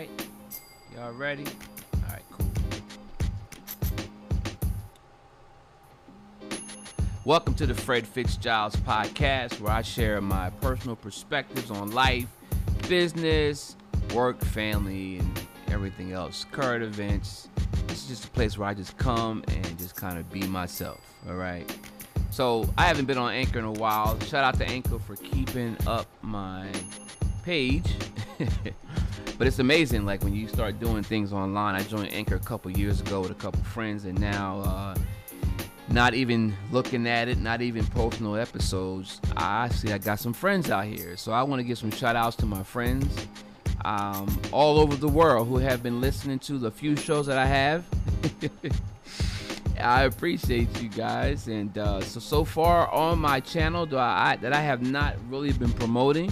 right. Y'all ready? All right, cool. Welcome to the Fred Fistzgiles podcast, where I share my personal perspectives on life, business, work, family, and everything else, current events. This is just a place where I just come and just kind of be myself. All right. So I haven't been on Anchor in a while. Shout out to Anchor for keeping up my page. but it's amazing, like when you start doing things online. I joined Anchor a couple years ago with a couple friends, and now uh, not even looking at it, not even posting no episodes. I see I got some friends out here, so I want to give some shout outs to my friends um, all over the world who have been listening to the few shows that I have. I appreciate you guys, and uh, so so far on my channel, I, I that I have not really been promoting.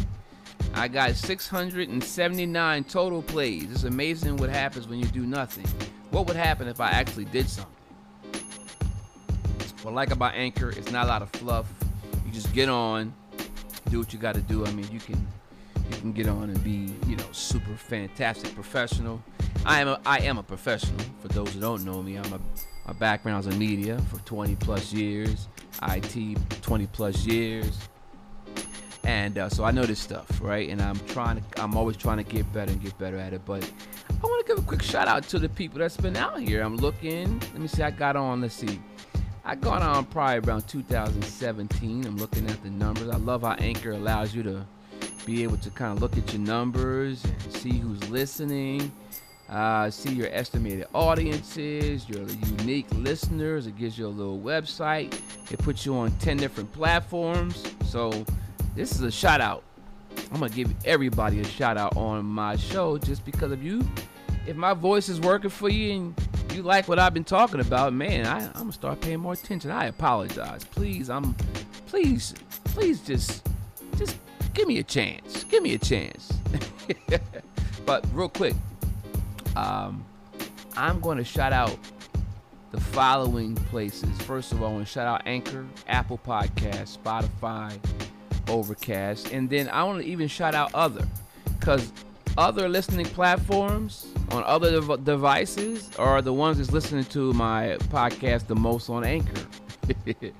I got 679 total plays. It's amazing what happens when you do nothing. What would happen if I actually did something? What I like about Anchor, it's not a lot of fluff. You just get on, do what you got to do. I mean, you can you can get on and be, you know, super fantastic professional. I am a, I am a professional. For those who don't know me, I'm a my background's in media for 20 plus years, IT 20 plus years, and uh, so I know this stuff, right? And I'm trying to, I'm always trying to get better and get better at it. But I want to give a quick shout out to the people that's been out here. I'm looking. Let me see. I got on. Let's see. I got on probably around 2017. I'm looking at the numbers. I love how Anchor allows you to be able to kind of look at your numbers and see who's listening uh, see your estimated audiences, your unique listeners. It gives you a little website. It puts you on 10 different platforms. So, this is a shout out. I'm to give everybody a shout out on my show just because of you. If my voice is working for you and you like what I've been talking about, man, I, I'm going to start paying more attention. I apologize. Please, I'm, please, please just, just give me a chance. Give me a chance. but real quick, um, I'm to shout out the following places. First of all, I want to shout out Anchor, Apple Podcast, Spotify, Overcast, and then I want to even shout out other, because other listening platforms on other dev- devices are the ones that's listening to my podcast the most on Anchor. but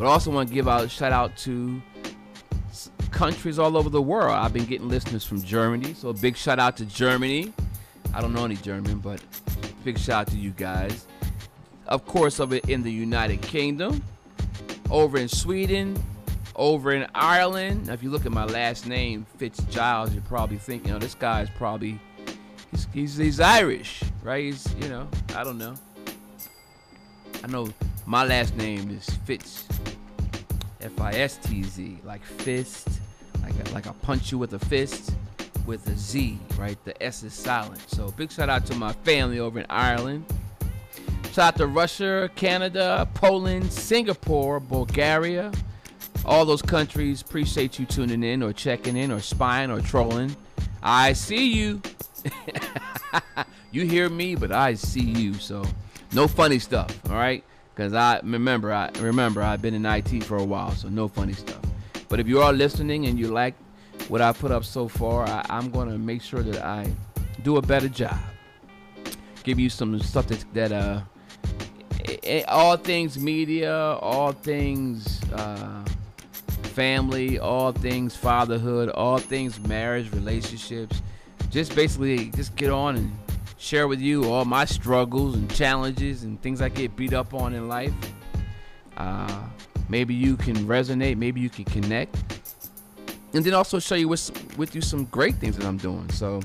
I also want to give out shout out to countries all over the world. I've been getting listeners from Germany, so a big shout out to Germany. I don't know any German, but big shout out to you guys. Of course, over in the United Kingdom, over in Sweden, over in Ireland. Now, if you look at my last name, Fistzgiles, you're probably thinking, oh, this guy's probably he's, he's he's Irish, right? He's you know, I don't know. I know my last name is Fitz, F-I-S-T-Z, like fist, like a, like I punch you with a fist with a Z, right? The S is silent. So big shout out to my family over in Ireland. Shout out to Russia, Canada, Poland, Singapore, Bulgaria. All those countries appreciate you tuning in or checking in or spying or trolling. I see you. you hear me, but I see you. So no funny stuff, all right? Because I remember, I remember I've been in IT for a while, so no funny stuff. But if you are listening and you like what I put up so far, I, I'm going to make sure that I do a better job. Give you some stuff that, that uh, all things media, all things uh, family, all things fatherhood, all things marriage, relationships. Just basically, just get on and share with you all my struggles and challenges and things I get beat up on in life. Uh, maybe you can resonate, maybe you can connect and then also show you with, with you some great things that I'm doing. So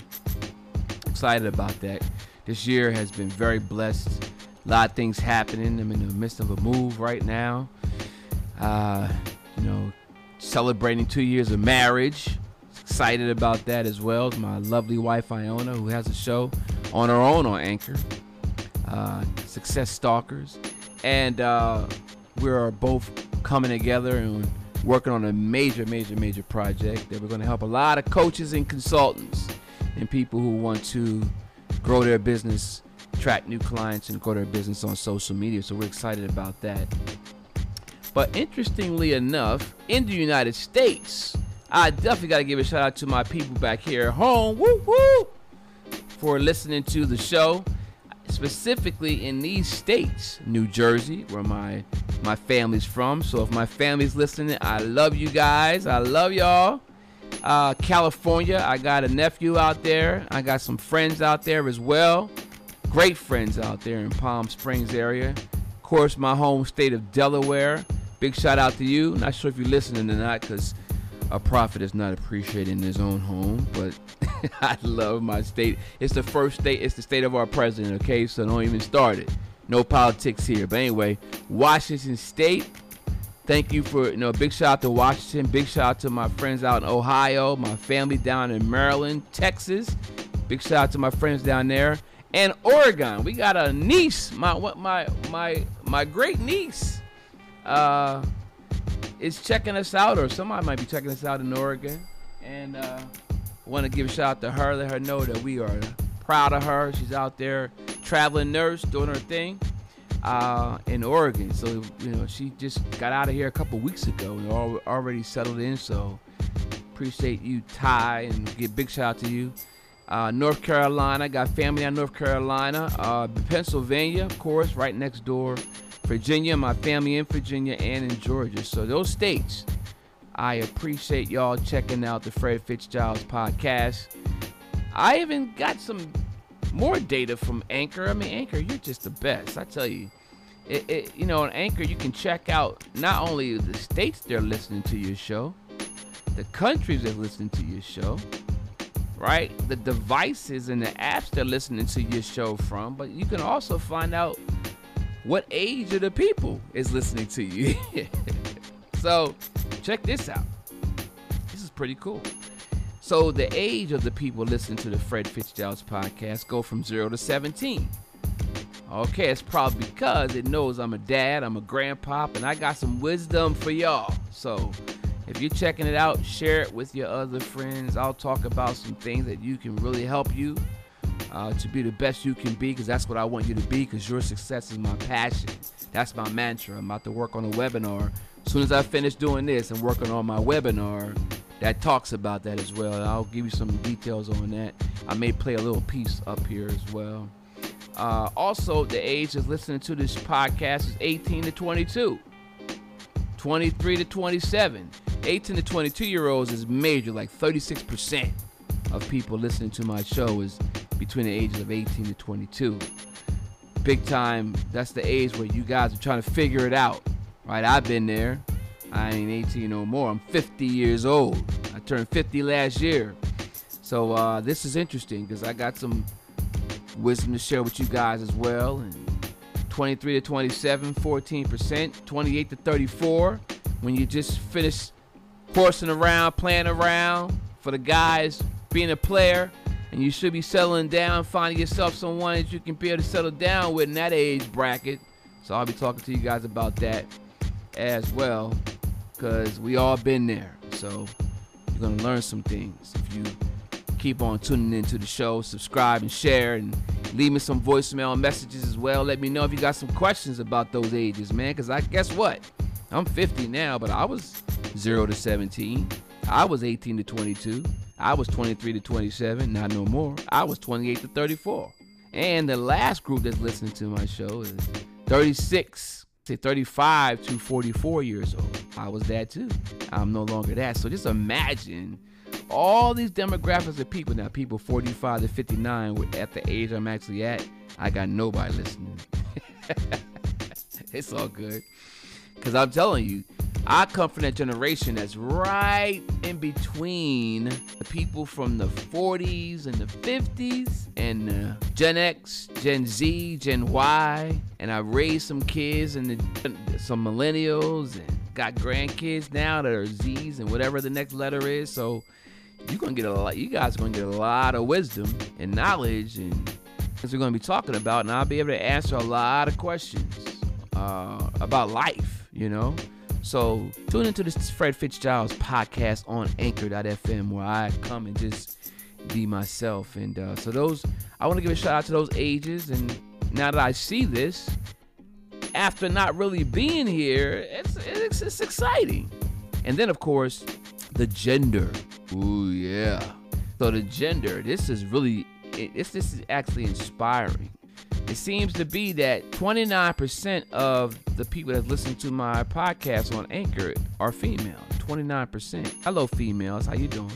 excited about that. This year has been very blessed. A lot of things happening. I'm in the midst of a move right now. Uh, you know, celebrating two years of marriage. Excited about that as well. My lovely wife Iona, who has a show on her own on Anchor, uh, Success Stalkers, and uh, we are both coming together and working on a major, major, major project that we're going to help a lot of coaches and consultants and people who want to grow their business, attract new clients, and grow their business on social media. So we're excited about that. But interestingly enough, in the United States, I definitely got to give a shout out to my people back here at home. Woo woo! for listening to the show, specifically in these states, New Jersey, where my my family's from. So if my family's listening, I love you guys. I love y'all. Uh, California, I got a nephew out there. I got some friends out there as well. Great friends out there in Palm Springs area. Of course, my home state of Delaware. Big shout out to you. Not sure if you're listening or not, because a prophet is not appreciated in his own home, but I love my state. It's the first state, it's the state of our president, okay? So don't even start it. No politics here. But anyway, Washington State. Thank you for you know, big shout out to Washington. Big shout out to my friends out in Ohio, my family down in Maryland, Texas. Big shout out to my friends down there. And Oregon. We got a niece, my what my my my great niece. Uh is checking us out, or somebody might be checking us out in Oregon. And uh, want to give a shout out to her, let her know that we are proud of her. She's out there traveling nurse, doing her thing uh, in Oregon. So you know, she just got out of here a couple weeks ago and already settled in. So appreciate you, Ty, and give big shout out to you. Uh, North Carolina, got family in North Carolina. Uh, Pennsylvania, of course, right next door. Virginia, my family in Virginia and in Georgia. So those states, I appreciate y'all checking out the Fred Fistzgiles podcast. I even got some more data from Anchor. I mean, Anchor, you're just the best. I tell you. It, it, you know, on Anchor, you can check out not only the states they're listening to your show, the countries they're listening to your show, right? The devices and the apps they're listening to your show from, but you can also find out what age of the people is listening to you. so check this out. This is pretty cool. So the age of the people listening to the Fred Fistzgiles podcast go from zero to 17. Okay, it's probably because it knows I'm a dad, I'm a grandpa, and I got some wisdom for y'all. So if you're checking it out, share it with your other friends. I'll talk about some things that you can really help you uh, to be the best you can be because that's what I want you to be because your success is my passion. That's my mantra. I'm about to work on a webinar. As soon as I finish doing this and working on my webinar, that talks about that as well. I'll give you some details on that. I may play a little piece up here as well. Uh, also, the age of listening to this podcast is 18 to 22, 23 to 27. 18 to 22 year olds is major, like 36% of people listening to my show is between the ages of 18 to 22. Big time, that's the age where you guys are trying to figure it out, right? I've been there. I ain't 18 no more. I'm 50 years old. I turned 50 last year. So uh, this is interesting because I got some wisdom to share with you guys as well. And 23 to 27, 14%. 28 to 34, when you just finish horsing around, playing around. For the guys, being a player, and you should be settling down, finding yourself someone that you can be able to settle down with in that age bracket. So I'll be talking to you guys about that as well, because we all been there. So you're gonna learn some things if you keep on tuning into the show, subscribe and share, and leave me some voicemail messages as well. Let me know if you got some questions about those ages, man. Because I guess what, I'm 50 now, but I was zero to 17. I was 18 to 22. I was 23 to 27, not no more. I was 28 to 34. And the last group that's listening to my show is 36 to 35 to 44 years old. I was that too. I'm no longer that. So just imagine all these demographics of people now, people 45 to 59 at the age I'm actually at. I got nobody listening. it's all good. Because I'm telling you, I come from that generation that's right in between the people from the 40s and the 50s and uh, Gen X, Gen Z, Gen Y, and I raised some kids and some millennials and got grandkids now that are Z's and whatever the next letter is. So you're gonna get a lot. You guys are gonna get a lot of wisdom and knowledge and things we're gonna be talking about, and I'll be able to answer a lot of questions uh, about life. You know. So tune into this Fred Fistzgiles podcast on Anchor.fm where I come and just be myself. And uh, so those, I want to give a shout out to those ages. And now that I see this, after not really being here, it's, it's, it's exciting. And then of course, the gender. Ooh yeah. So the gender, this is really it, this this is actually inspiring. It seems to be that 29% of the people that listen to my podcast on Anchor are female. 29%. Hello, females. How you doing?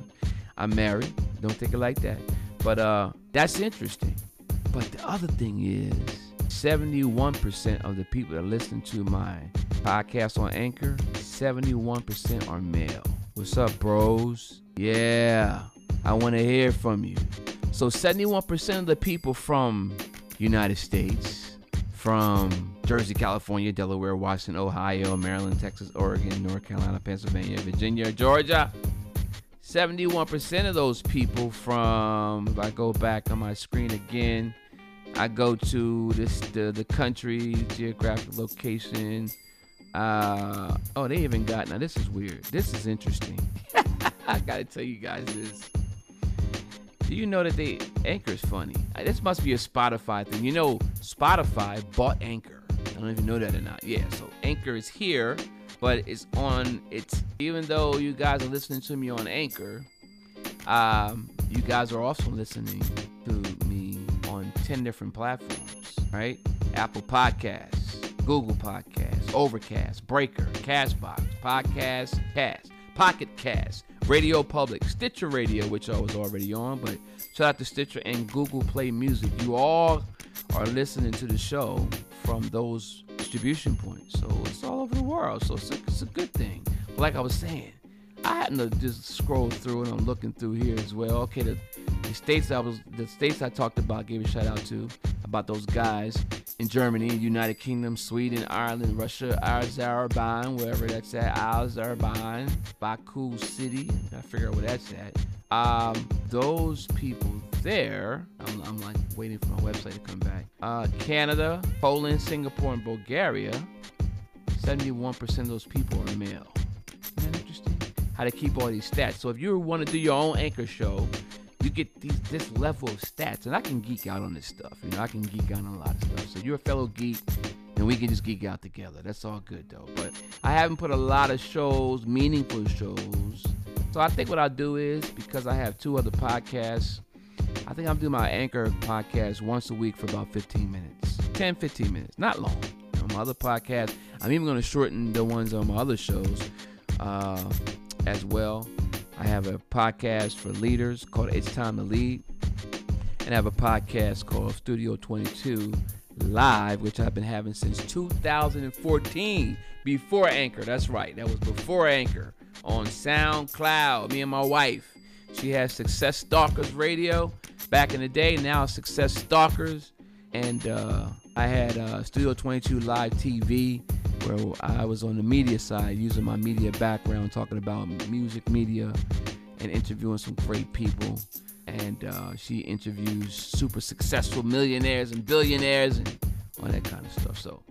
I'm married. Don't take it like that. But uh, that's interesting. But the other thing is, 71% of the people that listen to my podcast on Anchor, 71% are male. What's up, bros? Yeah, I want to hear from you. So 71% of the people from United States, from Jersey, California, Delaware, Washington, Ohio, Maryland, Texas, Oregon, North Carolina, Pennsylvania, Virginia, Georgia. 71% of those people from, if I go back on my screen again, I go to this the, the country, geographic location. Uh, oh, they even got, now this is weird. This is interesting. I gotta tell you guys this. Do you know that they Anchor is funny? This must be a Spotify thing. You know, Spotify bought Anchor. I don't even know that or not. Yeah, so Anchor is here, but it's on. It's even though you guys are listening to me on Anchor, um, you guys are also listening to me on ten different platforms, right? Apple Podcasts, Google Podcasts, Overcast, Breaker, Castbox, Podcast Cast, Pocket Cast, Radio Public, Stitcher Radio, which I was already on, but shout out to Stitcher and Google Play Music. You all are listening to the show from those distribution points, so it's all over the world. So it's a, it's a good thing. But like I was saying, I happened to just scroll through and I'm looking through here as well. Okay, the, the states I was the states I talked about gave a shout out to about those guys in Germany, United Kingdom, Sweden, Ireland, Russia, Azerbaijan, wherever that's at, Azerbaijan, Baku City. I figure out where that's at. Um, those people there, I'm, I'm like waiting for my website to come back. Uh, Canada, Poland, Singapore, and Bulgaria. 71% of those people are male. Isn't that interesting? How to keep all these stats. So if you want to do your own anchor show, you get these this level of stats, and I can geek out on this stuff. You know, I can geek out on a lot of stuff. So you're a fellow geek, and we can just geek out together. That's all good though. But I haven't put a lot of shows, meaningful shows. So I think what I'll do is because I have two other podcasts, I think I'll do my anchor podcast once a week for about 15 minutes, 10, 15 minutes, not long. Know, my other podcast, I'm even going to shorten the ones on my other shows uh, as well. I have a podcast for leaders called It's Time to Lead. And I have a podcast called Studio 22 Live, which I've been having since 2014, before Anchor. That's right, that was before Anchor on SoundCloud. Me and my wife. She has Success Stalkers Radio back in the day, now Success Stalkers. And uh, I had uh, Studio 22 Live TV, where I was on the media side using my media background, talking about music media and interviewing some great people. And uh, she interviews super successful millionaires and billionaires and all that kind of stuff. So,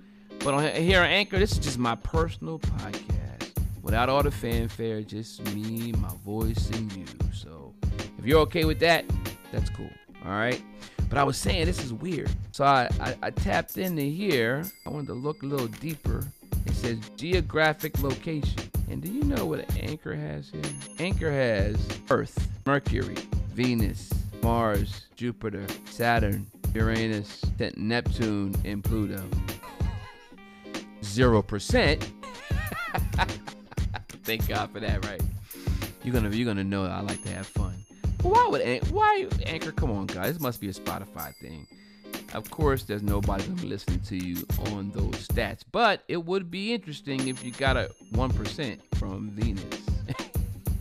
but on here on Anchor, this is just my personal podcast without all the fanfare, just me, my voice, and you. So, if you're okay with that, that's cool. All right. But I was saying this is weird. So I, I, I tapped into here. I wanted to look a little deeper. It says geographic location. And do you know what Anchor has here? Anchor has Earth, Mercury, Venus, Mars, Jupiter, Saturn, Uranus, Neptune, and Pluto. Zero percent. Thank God for that, right? You're gonna you're gonna know I like to have fun. But why would why Anchor? Come on, guys, this must be a Spotify thing. Of course, there's nobody listening to you on those stats, but it would be interesting if you got a one percent from Venus.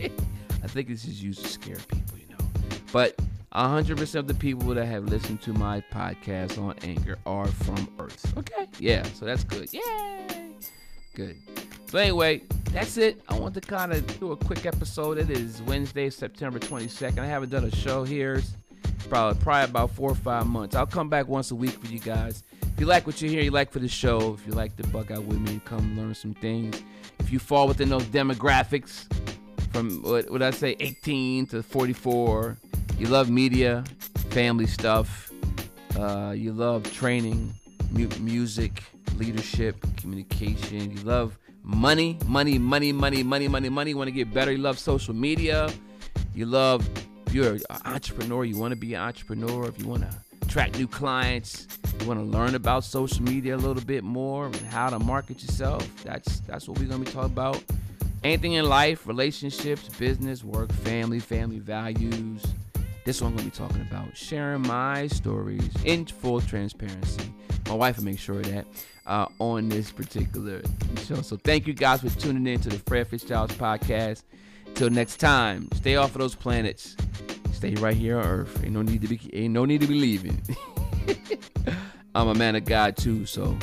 I think this is used to scare people, you know. But 100% of the people that have listened to my podcast on Anchor are from Earth. Okay, yeah, so that's good. Yay! Good. So anyway, that's it. I want to kind of do a quick episode. It is Wednesday, September 22nd. I haven't done a show here probably probably about four or five months. I'll come back once a week for you guys. If you like what you hear, you like for the show. If you like to bug out with me and come learn some things. If you fall within those demographics from what would I say 18 to 44, you love media, family stuff, uh, you love training, mu- music, leadership, communication. You love money, money, money, money, money, money, money. You want to get better. You love social media. You love you're an entrepreneur, you want to be an entrepreneur, if you want to attract new clients, you want to learn about social media a little bit more and how to market yourself. That's that's what we're gonna be talking about. Anything in life, relationships, business, work, family, family values. This one I'm gonna be talking about sharing my stories in full transparency. My wife will make sure of that uh, on this particular show. So thank you guys for tuning in to the Fred Fistzgiles podcast. Till next time, stay off of those planets. Stay right here on Earth. Ain't no need to be ain't no need to be leaving. I'm a man of God too, so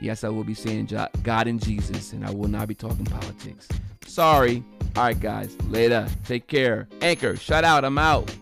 yes, I will be saying God and Jesus, and I will not be talking politics. Sorry. All right, guys. Later. Take care. Anchor. Shout out. I'm out.